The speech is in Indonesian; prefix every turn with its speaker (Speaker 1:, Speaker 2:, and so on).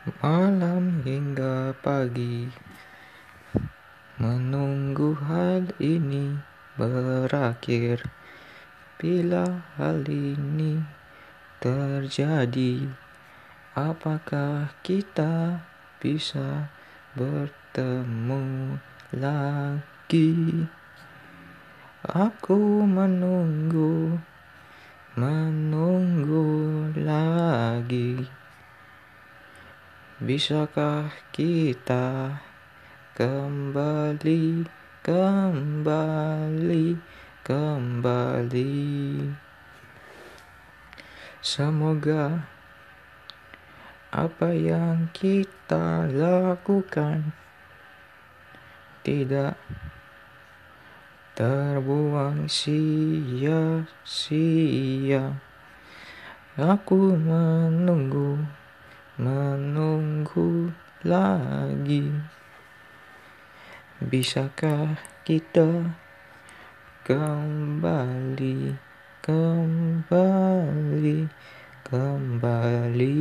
Speaker 1: Malam hingga pagi. Menunggu hal ini berakhir. Bila hal ini terjadi Apakah kita bisa bertemu lagi? Aku menunggu Menunggu lagi Bisakah kita kembali, kembali, kembali? Semoga apa yang kita lakukan tidak terbuang sia-sia. Aku menunggu lagi. Bisakah kita kembali kembali kembali